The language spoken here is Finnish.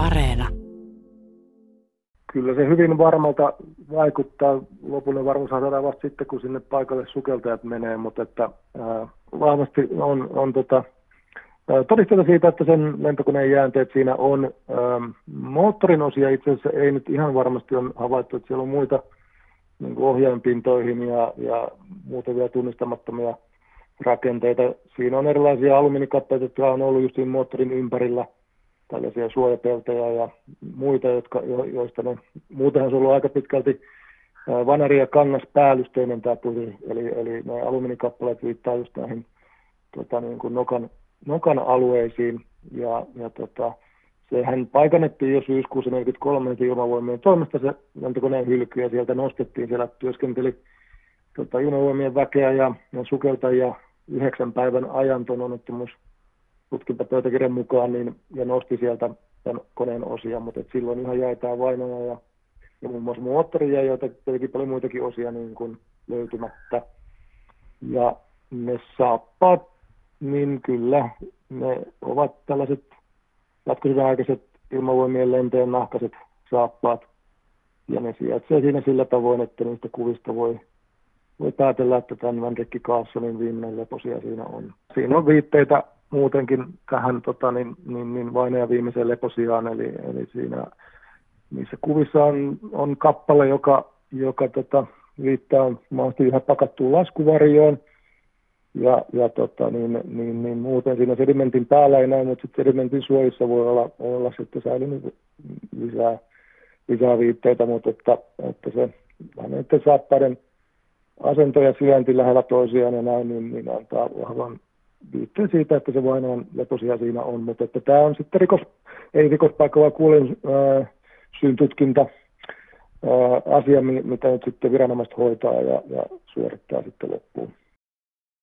Areena. Kyllä se hyvin varmalta vaikuttaa. Lopullinen varmuus saadaan vasta sitten, kun sinne paikalle sukeltajat menee, mutta että, ää, vahvasti on, on tota, todisteita siitä, että sen lentokoneen jäänteet siinä on. Ää, moottorin osia itse asiassa ei nyt ihan varmasti on havaittu, että siellä on muita niin ohjainpintoihin ja, ja muuta vielä tunnistamattomia rakenteita. Siinä on erilaisia alumiinikappeita, jotka on ollut just moottorin ympärillä, tällaisia suojapeltoja ja muita, jotka, jo, joista ne, muutenhan se on ollut aika pitkälti vanari- ja kangaspäällysteinen tämä puri, eli, eli nämä alumiinikappaleet viittaa just näihin tota, niin kuin nokan, nokan alueisiin, ja, ja tota, sehän paikannettiin jo syyskuussa 43 ilmavoimien toimesta. Se lentokoneen hylky, ja sieltä nostettiin, siellä työskenteli tota, ilmavoimien väkeä ja, ja sukeltajia yhdeksän päivän ajan tuon onnettomuus tutkintapöytäkirjan mukaan niin, ja nosti sieltä tämän koneen osia, mutta silloin ihan tämä vainoja ja, ja muun muassa moottori ja joita tietenkin paljon muitakin osia niin kuin löytymättä. Ja ne saappaat, niin kyllä, ne ovat tällaiset jatkosodan aikaiset ilmavoimien lenteen nahkaiset saappaat. Ja ne sijaitsee siinä sillä tavoin, että niistä kuvista voi voi päätellä, että tämän Van Rikki Carlsonin viimeinen leposia siinä on. Siinä on viitteitä muutenkin tähän tota, niin, niin, niin vaineen viimeiseen leposiaan, eli, eli siinä niissä kuvissa on, on kappale, joka, joka tota, viittaa mahdollisesti yhä pakattuun laskuvarjoon, ja, ja tota, niin, niin, niin, muuten siinä sedimentin päällä ei näy, mutta sedimentin suojissa voi olla, olla sitten säilynyt lisää, lisää viitteitä, mutta että, että se hänen saappaiden asento ja syönti lähellä toisiaan ja näin, niin, niin antaa vahvan viitteen siitä, että se vain on leposia siinä on, mutta että tämä on sitten rikos, ei rikospaikka, vaan kuulin äh, syyn tutkinta äh, asia, mitä nyt sitten viranomaiset hoitaa ja, ja suorittaa sitten loppuun.